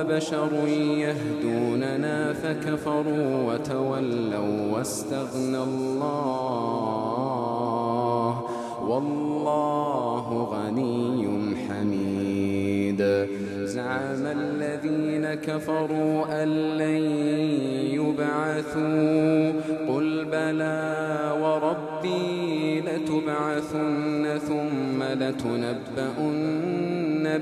أبشر يهدوننا فكفروا وتولوا واستغنى الله والله غني حميد. زعم الذين كفروا أن لن يبعثوا. قل بلى وربي لتبعثن ثم لتنبؤن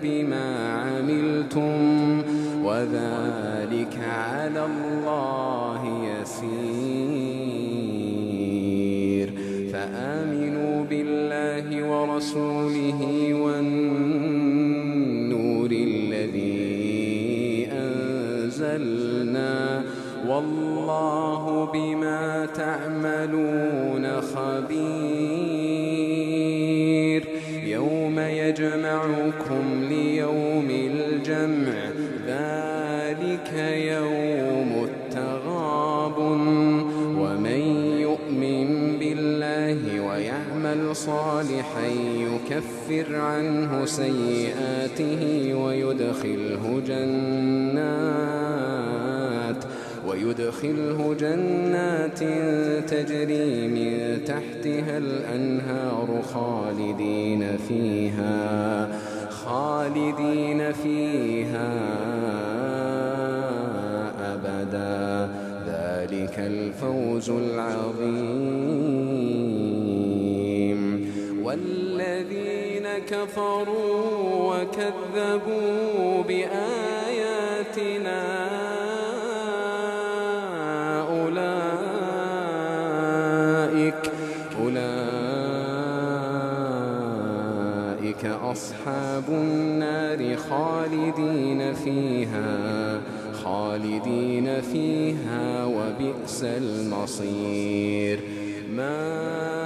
بما عملتم. وذلك على الله يسير. فآمنوا بالله ورسوله والنور الذي أنزلنا. والله بما تعملون خبير. صالحا يكفر عنه سيئاته ويدخله جنات ويدخله جنات تجري من تحتها الأنهار خالدين فيها خالدين فيها أبدا. ذلك الفوز العظيم. والذين كفروا وكذبوا بآياتنا أولئك أولئك أصحاب النار خالدين فيها خالدين فيها وبئس المصير. ما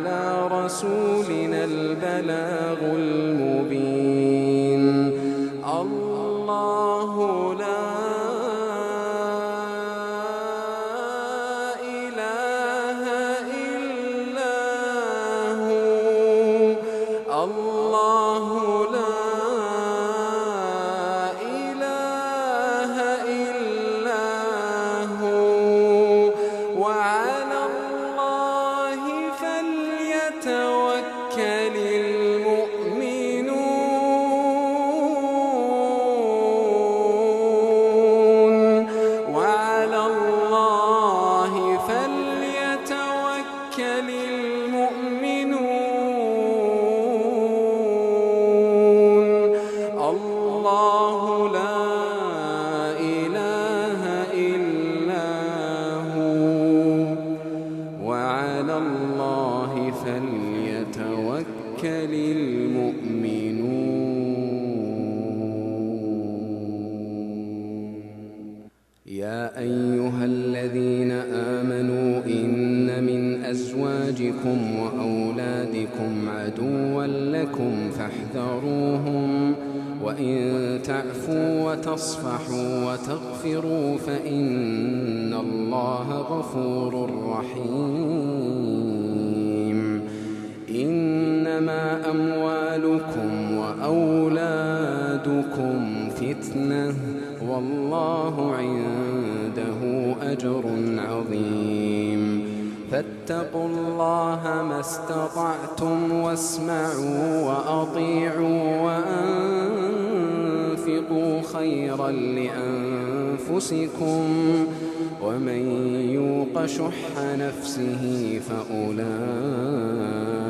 على رسولنا البلاغ المبين. الله لا إله إلا هو. الله لا إله إلا هو. المؤمنون. يا أيها الذين آمنوا إن من أزواجكم وأولادكم عدوا لكم فاحذروهم وإن تعفوا وتصفحوا وتغفروا فإن الله غفور رحيم. إنما أموالكم وأولادكم فتنةٌ والله عنده أجر عظيم. فاتقوا الله ما استطعتم واسمعوا وأطيعوا وأنفقوا خيرا لأنفسكم. ومن يوق شح نفسه فأولئك